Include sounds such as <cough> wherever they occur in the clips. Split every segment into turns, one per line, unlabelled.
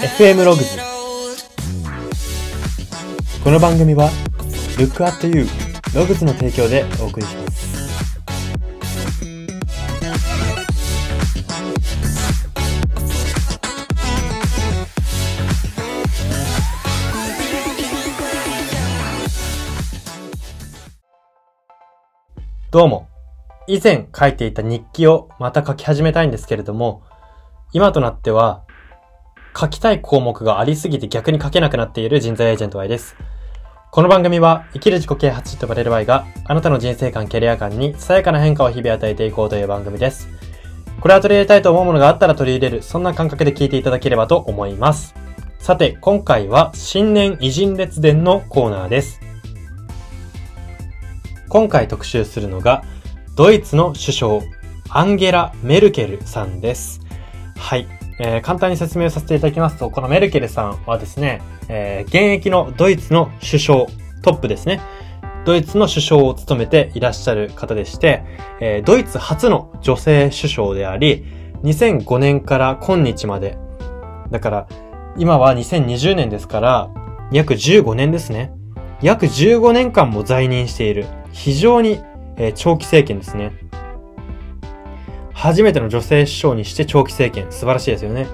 FM ログズこの番組は Look at You ログズの提供でお送りします。どうも。以前書いていた日記をまた書き始めたいんですけれども今となっては書きたい項目がありすぎて逆に書けなくなっている人材エージェント Y です。この番組は生きる自己啓発と呼ばれる Y があなたの人生観、キャリア観にさやかな変化を日々与えていこうという番組です。これは取り入れたいと思うものがあったら取り入れる、そんな感覚で聞いていただければと思います。さて、今回は新年偉人列伝のコーナーです。今回特集するのが、ドイツの首相、アンゲラ・メルケルさんです。はい。えー簡単に説明させていただきますと、このメルケルさんはですね、えー現役のドイツの首相、トップですね。ドイツの首相を務めていらっしゃる方でして、えードイツ初の女性首相であり、2005年から今日まで、だから、今は2020年ですから、約15年ですね。約15年間も在任している、非常に、えー長期政権ですね。初めての女性首相にして長期政権、素晴らしいですよね。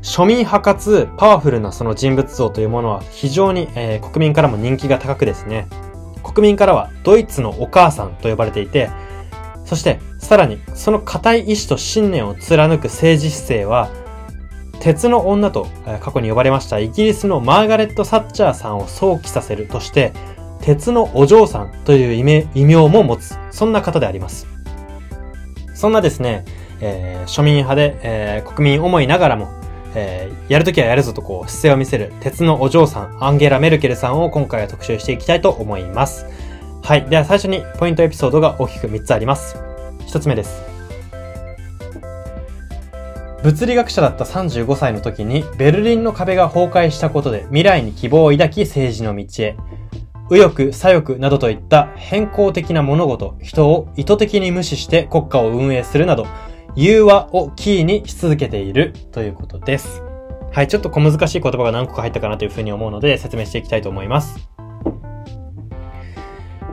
庶民派かつパワフルなその人物像というものは非常に、えー国民からも人気が高くですね、国民からはドイツのお母さんと呼ばれていて、そしてさらにその固い意志と信念を貫く政治姿勢は、鉄の女と過去に呼ばれましたイギリスのマーガレット・サッチャーさんを想起させるとして、鉄のお嬢さんという異名も持つ、そんな方であります。そんなですね、えー庶民派で、えー国民思いながらも、えーやるときはやるぞとこう姿勢を見せる鉄のお嬢さん、アンゲラ・メルケルさんを今回は特集していきたいと思います。はい。では最初にポイントエピソードが大きく3つあります。1つ目です。物理学者だった35歳の時にベルリンの壁が崩壊したことで未来に希望を抱き政治の道へ。右翼、左翼などといった変更的な物事、人を意図的に無視して国家を運営するなど、融和をキーにし続けているということです。はい、ちょっと小難しい言葉が何個か入ったかなというふうに思うので説明していきたいと思います。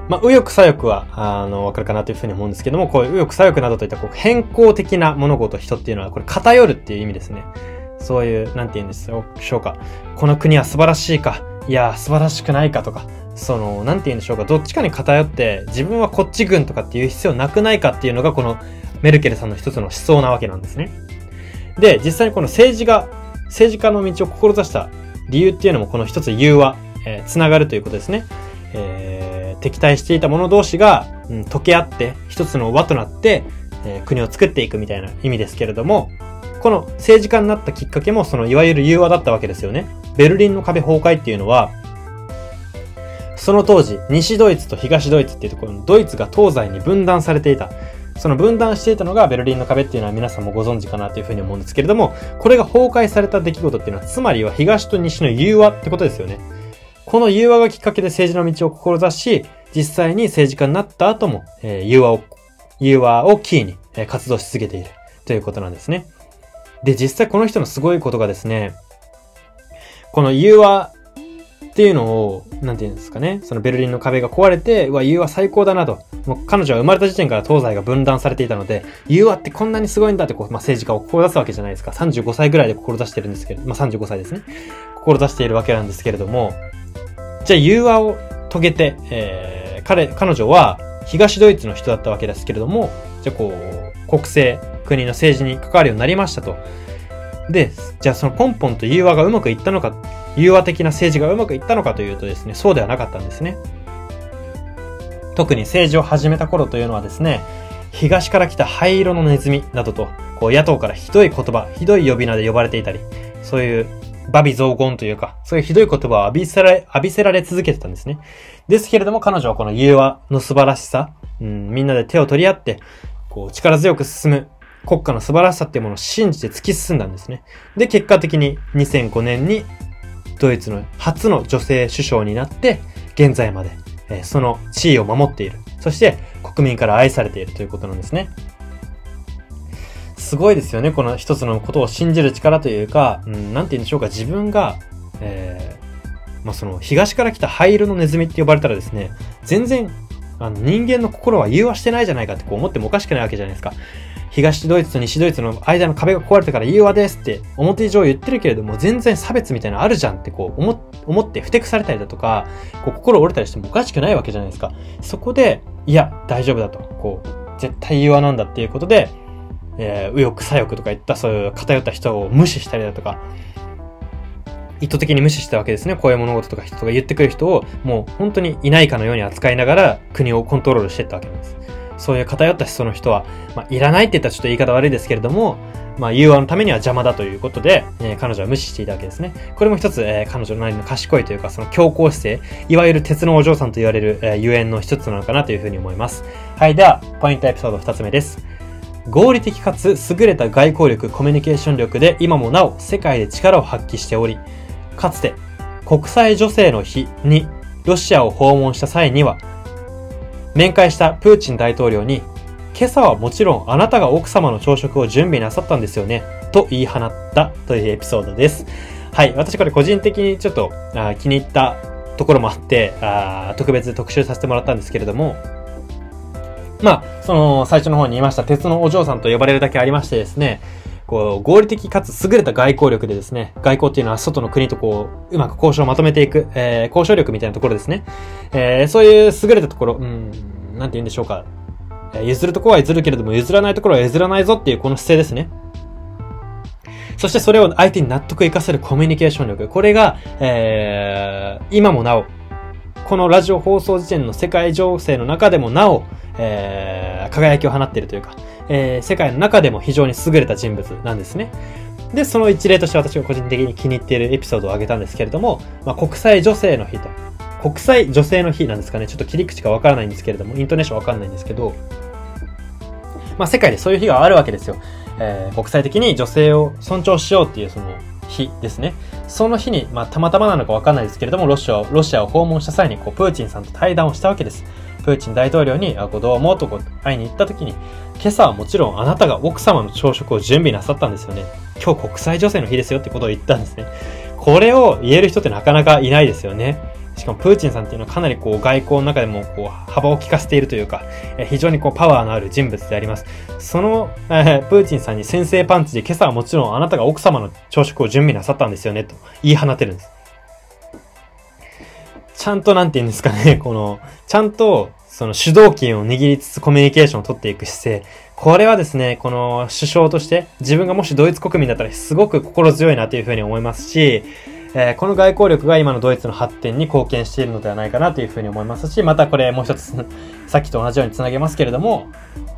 まあ、右翼左翼は、あの、わかるかなというふうに思うんですけども、こういう右翼左翼などといったこう変更的な物事、人っていうのは、これ偏るっていう意味ですね。そういう、なんて言うんでしょうか。この国は素晴らしいか、いや、素晴らしくないかとか、その、なんて言うんでしょうか。どっちかに偏って、自分はこっち軍とかっていう必要なくないかっていうのが、このメルケルさんの一つの思想なわけなんですね。で、実際にこの政治が、政治家の道を志した理由っていうのも、この一つ融和、えーつながるということですね。えー敵対していた者同士が、うん、溶け合って、一つの輪となって、えー国を作っていくみたいな意味ですけれども、この政治家になったきっかけも、そのいわゆる融和だったわけですよね。ベルリンの壁崩壊っていうのは、その当時、西ドイツと東ドイツっていうところのドイツが東西に分断されていた。その分断していたのがベルリンの壁っていうのは皆さんもご存知かなというふうに思うんですけれども、これが崩壊された出来事っていうのは、つまりは東と西の融和ってことですよね。この融和がきっかけで政治の道を志し、実際に政治家になった後も、えー融和を、融和をキーに、え活動し続けているということなんですね。で、実際この人のすごいことがですね、この融和っていうのを、なんていうんですかね、そのベルリンの壁が壊れて、うわ、融和最高だなと。もう彼女は生まれた時点から東西が分断されていたので、融和ってこんなにすごいんだってこう、まあ、政治家を志すわけじゃないですか。35歳ぐらいで志してるんですけど、まあ、35歳ですね。志しているわけなんですけれども、じゃあ融和を遂げて、えー、彼、彼女は東ドイツの人だったわけですけれども、じゃあこう、国政、国の政治に関わるようになりましたと。で、じゃあその根本と融和がうまくいったのか、融和的な政治がうまくいったのかというとですね、そうではなかったんですね。特に政治を始めた頃というのはですね、東から来た灰色のネズミなどと、こう野党からひどい言葉、ひどい呼び名で呼ばれていたり、そういうバビ雑言というか、そういうひどい言葉を浴びせられ、浴びせられ続けてたんですね。ですけれども彼女はこの融和の素晴らしさ、うん、みんなで手を取り合って、こう力強く進む国家の素晴らしさっていうものを信じて突き進んだんですね。で、結果的に2005年にドイツの初の女性首相になって、現在まで、えその地位を守っている。そして国民から愛されているということなんですね。すごいですよね。この一つのことを信じる力というか、うん、なんて言うんでしょうか、自分が、えー、まあ、その、東から来た灰色のネズミって呼ばれたらですね、全然、あの、人間の心は融和してないじゃないかってこう思ってもおかしくないわけじゃないですか。東ドイツと西ドイツの間の壁が壊れたから融和ですって表上言ってるけれども、全然差別みたいなのあるじゃんってこう思ってふてくされたりだとか、こう心折れたりしてもおかしくないわけじゃないですか。そこで、いや、大丈夫だと。こう、絶対融和なんだっていうことで、えー、右翼左翼とか言ったそういう偏った人を無視したりだとか、意図的に無視したわけですね。こういう物事とか人とか言ってくる人を、もう本当にいないかのように扱いながら国をコントロールしていったわけです。そういう偏った思想の人は、まあ、いらないって言ったらちょっと言い方悪いですけれども、まあ、融和のためには邪魔だということで、えー、彼女は無視していたわけですね。これも一つ、えー、彼女なりの賢いというか、その強硬姿勢、いわゆる鉄のお嬢さんと言われる、えー、ゆえんの一つなのかなというふうに思います。はい、では、ポイントエピソード二つ目です。合理的かつ優れた外交力、コミュニケーション力で今もなお世界で力を発揮しており、かつて国際女性の日にロシアを訪問した際には、面会したプーチン大統領に、今朝はもちろんあなたが奥様の朝食を準備なさったんですよね、と言い放ったというエピソードです。はい、私これ個人的にちょっとあ気に入ったところもあってあ、特別特集させてもらったんですけれども、まあ、その最初の方に言いました鉄のお嬢さんと呼ばれるだけありましてですね、こう、合理的かつ優れた外交力でですね、外交っていうのは外の国とこう、うまく交渉をまとめていく、えー、交渉力みたいなところですね。えー、そういう優れたところ、うん、なんて言うんでしょうか。譲るところは譲るけれども、譲らないところは譲らないぞっていうこの姿勢ですね。そしてそれを相手に納得いかせるコミュニケーション力。これが、えー、今もなお、このラジオ放送時点の世界情勢の中でもなお、えー、輝きを放っているというか、えー、世界の中でも非常に優れた人物なんですね。で、その一例として私が個人的に気に入っているエピソードを挙げたんですけれども、まあ、国際女性の日と。国際女性の日なんですかね。ちょっと切り口がわからないんですけれども、イントネーションわかんないんですけど、まあ、世界でそういう日があるわけですよ。えー、国際的に女性を尊重しようっていうその日ですね。その日に、まあ、たまたまなのかわかんないですけれども、ロシアを、ロシアを訪問した際に、こう、プーチンさんと対談をしたわけです。プーチン大統領に、あ、こうどうもとこ会いに行った時に、今朝はもちろんあなたが奥様の朝食を準備なさったんですよね。今日国際女性の日ですよってことを言ったんですね。これを言える人ってなかなかいないですよね。しかもプーチンさんっていうのはかなりこう外交の中でもこう幅を利かせているというか、え非常にこうパワーのある人物であります。その、えー、プーチンさんに先制パンチで今朝はもちろんあなたが奥様の朝食を準備なさったんですよねと言い放てるんです。ちゃんとなんて言うんですかね、<laughs> この、ちゃんとその主導権を握りつつコミュニケーションを取っていく姿勢。これはですね、この首相として自分がもしドイツ国民だったらすごく心強いなというふうに思いますし、えー、この外交力が今のドイツの発展に貢献しているのではないかなというふうに思いますし、またこれもう一つ <laughs> さっきと同じように繋げますけれども、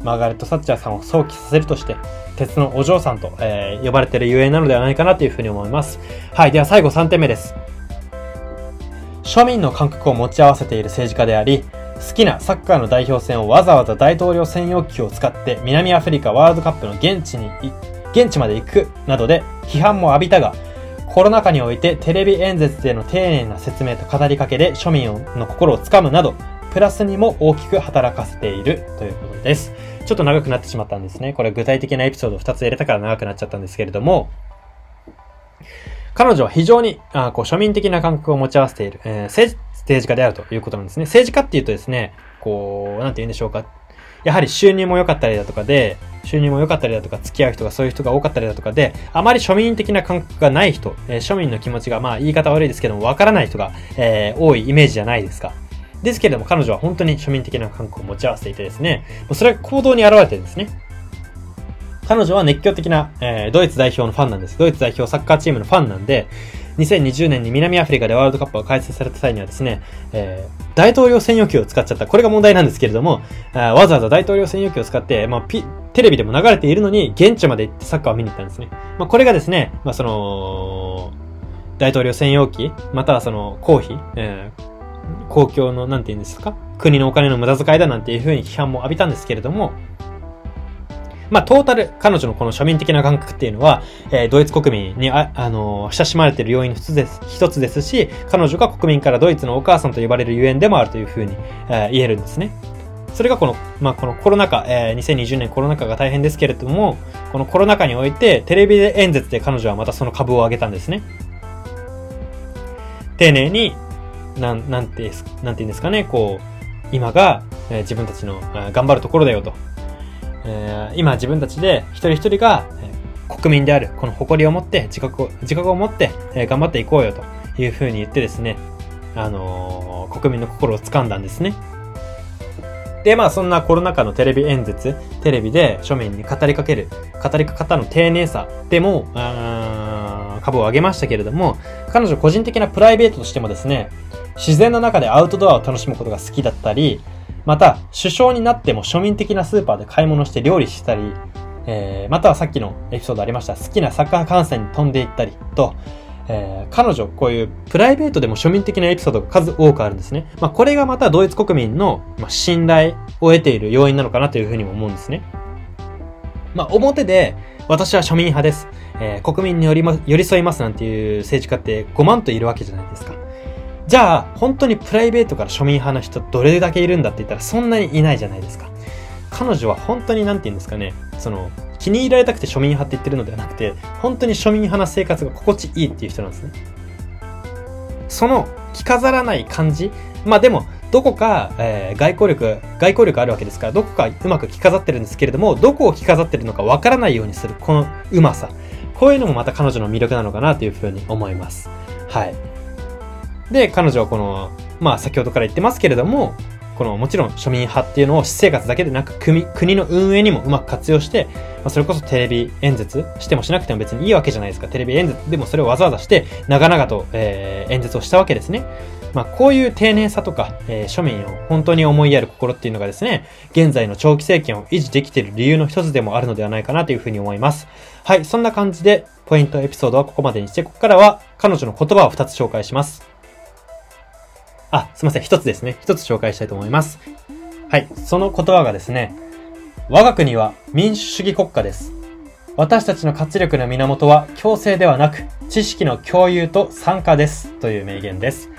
マーガレット・サッチャーさんを想起させるとして、鉄のお嬢さんと、えー、呼ばれているゆえなのではないかなというふうに思います。はい、では最後3点目です。庶民の感覚を持ち合わせている政治家であり、好きなサッカーの代表戦をわざわざ大統領専用機を使って南アフリカワールドカップの現地に、現地まで行くなどで批判も浴びたが、コロナ禍においてテレビ演説での丁寧な説明と語りかけで庶民の心をつかむなど、プラスにも大きく働かせているということです。ちょっと長くなってしまったんですね。これ具体的なエピソード2つ入れたから長くなっちゃったんですけれども、彼女は非常にあこう庶民的な感覚を持ち合わせている、えー、政治家であるということなんですね。政治家っていうとですね、こう、なんて言うんでしょうか。やはり収入も良かったりだとかで、収入も良かったりだとか、付き合う人がそういう人が多かったりだとかで、あまり庶民的な感覚がない人、えー、庶民の気持ちが、まあ言い方悪いですけども、わからない人が、えー、多いイメージじゃないですか。ですけれども、彼女は本当に庶民的な感覚を持ち合わせていてですね、それは行動に現れてるんですね。彼女は熱狂的な、えー、ドイツ代表のファンなんです。ドイツ代表サッカーチームのファンなんで、2020年に南アフリカでワールドカップが開催された際にはですね、えー、大統領専用機を使っちゃった。これが問題なんですけれども、あわざわざ大統領専用機を使って、まあ、ピ、テレビでも流れているのに、現地まで行ってサッカーを見に行ったんですね。まあ、これがですね、まあ、その、大統領専用機、またはその、公費、えー、公共の、なんて言うんですか？国のお金の無駄遣いだなんていうふうに批判も浴びたんですけれども、まあ、トータル、彼女のこの庶民的な感覚っていうのは、えー、ドイツ国民にあ、あのー、親しまれている要因の一つです、一つですし、彼女が国民からドイツのお母さんと呼ばれるゆえんでもあるというふうに、えー、言えるんですね。それがこの、まあ、このコロナ禍、えー、2020年コロナ禍が大変ですけれども、このコロナ禍において、テレビ演説で彼女はまたその株を上げたんですね。丁寧に、なん、なんて、なんて言うんですかね、こう、今が、えー、自分たちの、えー、頑張るところだよと。えー、今自分たちで一人一人が、えー、国民である、この誇りを持って、自覚を、自覚を持って、えー、頑張っていこうよというふうに言ってですね、あのー、国民の心を掴んだんですね。で、まあそんなコロナ禍のテレビ演説、テレビで庶民に語りかける、語り方の丁寧さでも、株を上げましたけれども、彼女個人的なプライベートとしてもですね、自然の中でアウトドアを楽しむことが好きだったり、また、首相になっても庶民的なスーパーで買い物して料理したり、えー、またはさっきのエピソードありました、好きなサッカー観戦に飛んでいったりと、えー、彼女、こういうプライベートでも庶民的なエピソードが数多くあるんですね。まあ、これがまたドイツ国民の、まあ、信頼を得ている要因なのかなというふうにも思うんですね。まあ、表で、私は庶民派です。えー、国民に寄り,、ま、寄り添いますなんていう政治家って5万といるわけじゃないですか。じゃあ、本当にプライベートから庶民派の人どれだけいるんだって言ったらそんなにいないじゃないですか。彼女は本当になんて言うんですかね、その、気に入られたくて庶民派って言ってるのではなくて、本当に庶民派な生活が心地いいっていう人なんですね。その着飾らない感じまあでも、どこか、えー、外交力、外交力あるわけですから、どこかうまく着飾ってるんですけれども、どこを着飾ってるのかわからないようにする、このうまさ。こういうのもまた彼女の魅力なのかなというふうに思います。はい。で、彼女はこの、まあ先ほどから言ってますけれども、このもちろん庶民派っていうのを私生活だけでなく国国の運営にもうまく活用して、まあ、それこそテレビ演説してもしなくても別にいいわけじゃないですか。テレビ演説でもそれをわざわざして長々と、えー、演説をしたわけですね。まあ、こういう丁寧さとか、えー、庶民を本当に思いやる心っていうのがですね、現在の長期政権を維持できている理由の一つでもあるのではないかなというふうに思います。はい、そんな感じで、ポイントエピソードはここまでにして、ここからは彼女の言葉を2つ紹介します。あ、すいません、1つですね。1つ紹介したいと思います。はい、その言葉がですね、我が国は民主主義国家です。私たちの活力の源は強制ではなく、知識の共有と参加です。という名言です。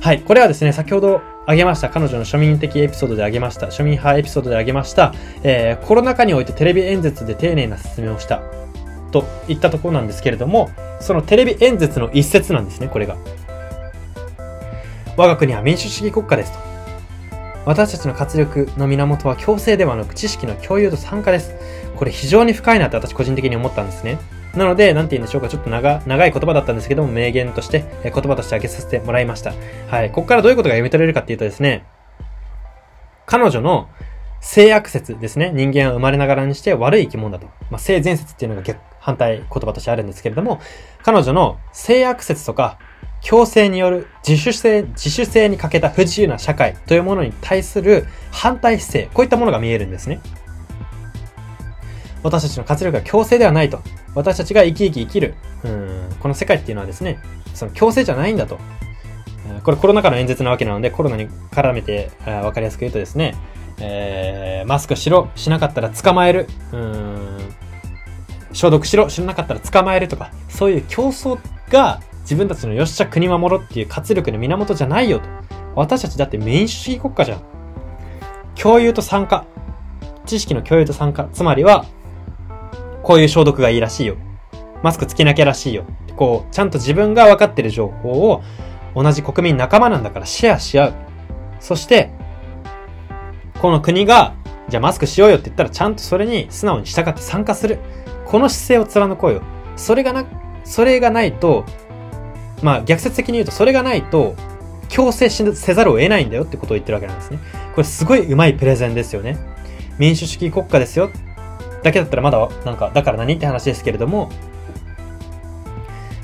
はい。これはですね、先ほど挙げました、彼女の庶民的エピソードで挙げました、庶民派エピソードで挙げました、えー、コロナ禍においてテレビ演説で丁寧な説明をした、といったところなんですけれども、そのテレビ演説の一節なんですね、これが。我が国は民主主義国家ですと。私たちの活力の源は強制ではなく知識の共有と参加です。これ非常に深いなって私個人的に思ったんですね。なので、なんて言うんでしょうか、ちょっと長長い言葉だったんですけども、名言として、え言葉として挙げさせてもらいました。はい。ここからどういうことが読み取れるかっていうとですね、彼女の性悪説ですね。人間は生まれながらにして悪い生き物だと。まあ、性善説っていうのが逆、反対言葉としてあるんですけれども、彼女の性悪説とか、強制による自主性、自主性に欠けた不自由な社会というものに対する反対姿勢、こういったものが見えるんですね。私たちの活力は強制ではないと。私たちが生き生き生きる、うん、この世界っていうのはですね、その強制じゃないんだと。これコロナ禍の演説なわけなので、コロナに絡めて分かりやすく言うとですね、えー、マスクしろ、しなかったら捕まえる、うん、消毒しろ、しなかったら捕まえるとか、そういう競争が自分たちのよっしゃ国守ろうっていう活力の源じゃないよと。私たちだって民主主義国家じゃん。共有と参加。知識の共有と参加。つまりは、こういう消毒がいいらしいよ。マスクつけなきゃらしいよ。こう、ちゃんと自分が分かってる情報を同じ国民仲間なんだからシェアし合う。そして、この国が、じゃあマスクしようよって言ったらちゃんとそれに素直に従って参加する。この姿勢を貫こうよ。それがな、それがないと、まあ逆説的に言うとそれがないと、強制せざるを得ないんだよってことを言ってるわけなんですね。これすごい上手いプレゼンですよね。民主主義国家ですよ。だけだったらまだ、なんか、だから何って話ですけれども、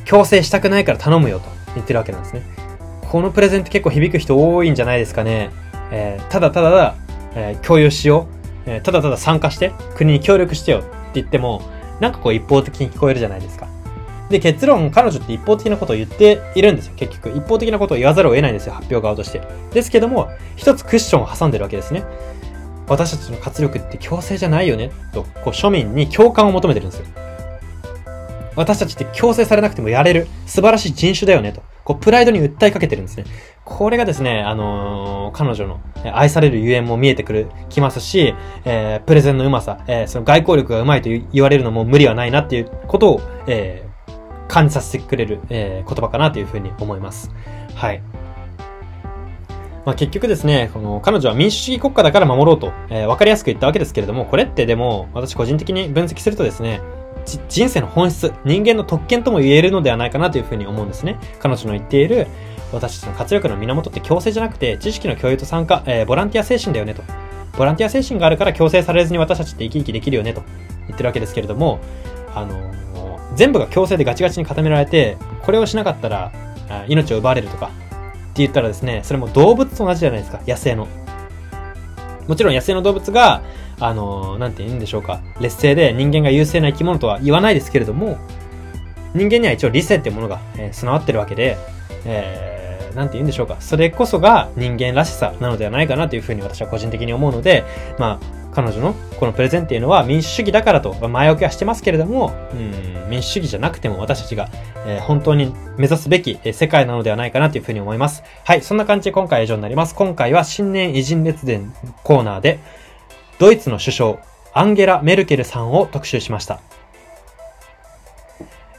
強制したくないから頼むよと言ってるわけなんですね。このプレゼンって結構響く人多いんじゃないですかね。えー、ただただ、えー、共有しよう、えー、ただただ参加して、国に協力してよって言っても、なんかこう一方的に聞こえるじゃないですか。で、結論、彼女って一方的なことを言っているんですよ、結局。一方的なことを言わざるを得ないんですよ、発表側として。ですけども、一つクッションを挟んでるわけですね。私たちの活力って強制じゃないよねと、こう庶民に共感を求めてるんですよ。私たちって強制されなくてもやれる素晴らしい人種だよねと。こう、プライドに訴えかけてるんですね。これがですね、あのー、彼女の愛されるゆえんも見えてくる、きますし、えー、プレゼンのうまさ、えー、その外交力がうまいと言われるのも無理はないなっていうことを、えー、感じさせてくれる、えー、言葉かなというふうに思います。はい。まあ、結局ですね、この彼女は民主主義国家だから守ろうと、えー、わかりやすく言ったわけですけれども、これってでも、私個人的に分析するとですね、人生の本質、人間の特権とも言えるのではないかなというふうに思うんですね。彼女の言っている、私たちの活力の源って強制じゃなくて、知識の共有と参加、えー、ボランティア精神だよねと。ボランティア精神があるから強制されずに私たちって生き生きできるよねと言ってるわけですけれども、あの、全部が強制でガチガチに固められて、これをしなかったら、命を奪われるとか、って言ったらですね、それも動物と同じじゃないですか、野生の。もちろん野生の動物が、あの、なんて言うんでしょうか、劣勢で人間が優勢な生き物とは言わないですけれども、人間には一応理性っていうものが、えー、備わってるわけで、えー、なんて言うんでしょうか、それこそが人間らしさなのではないかなというふうに私は個人的に思うので、まあ、彼女のこのプレゼンっていうのは民主主義だからと前置きはしてますけれども、うん、民主主義じゃなくても私たちが、えー、本当に目指すべき世界なのではないかなというふうに思います。はい、そんな感じで今回は以上になります。今回は新年偉人列伝コーナーで、ドイツの首相、アンゲラ・メルケルさんを特集しました。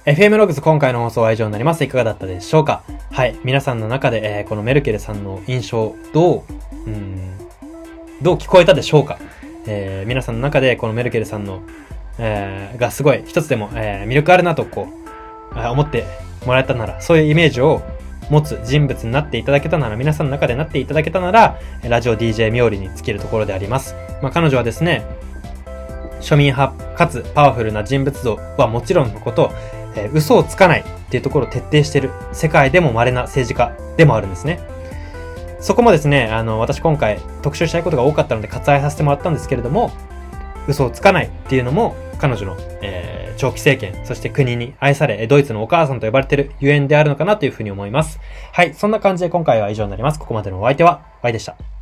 FM ログズ今回の放送は以上になります。いかがだったでしょうか？はい。皆さんの中で、えー、このメルケルさんの印象、どう、うん、どう聞こえたでしょうか？えー、皆さんの中でこのメルケルさんの、えー、がすごい一つでも、えー、魅力あるなとこう、思ってもらえたなら、そういうイメージを持つ人物になっていただけたなら、皆さんの中でなっていただけたなら、ラジオ DJ 冥利に尽きるところであります。まあ、彼女はですね、庶民派かつパワフルな人物像はもちろんのこと、えー、嘘をつかないっていうところを徹底している世界でも稀な政治家でもあるんですね。そこもですね、あの、私今回特集したいことが多かったので割愛させてもらったんですけれども、嘘をつかないっていうのも彼女の、えー、長期政権、そして国に愛され、ドイツのお母さんと呼ばれてるゆえんであるのかなというふうに思います。はい、そんな感じで今回は以上になります。ここまでのお相手は、Y でした。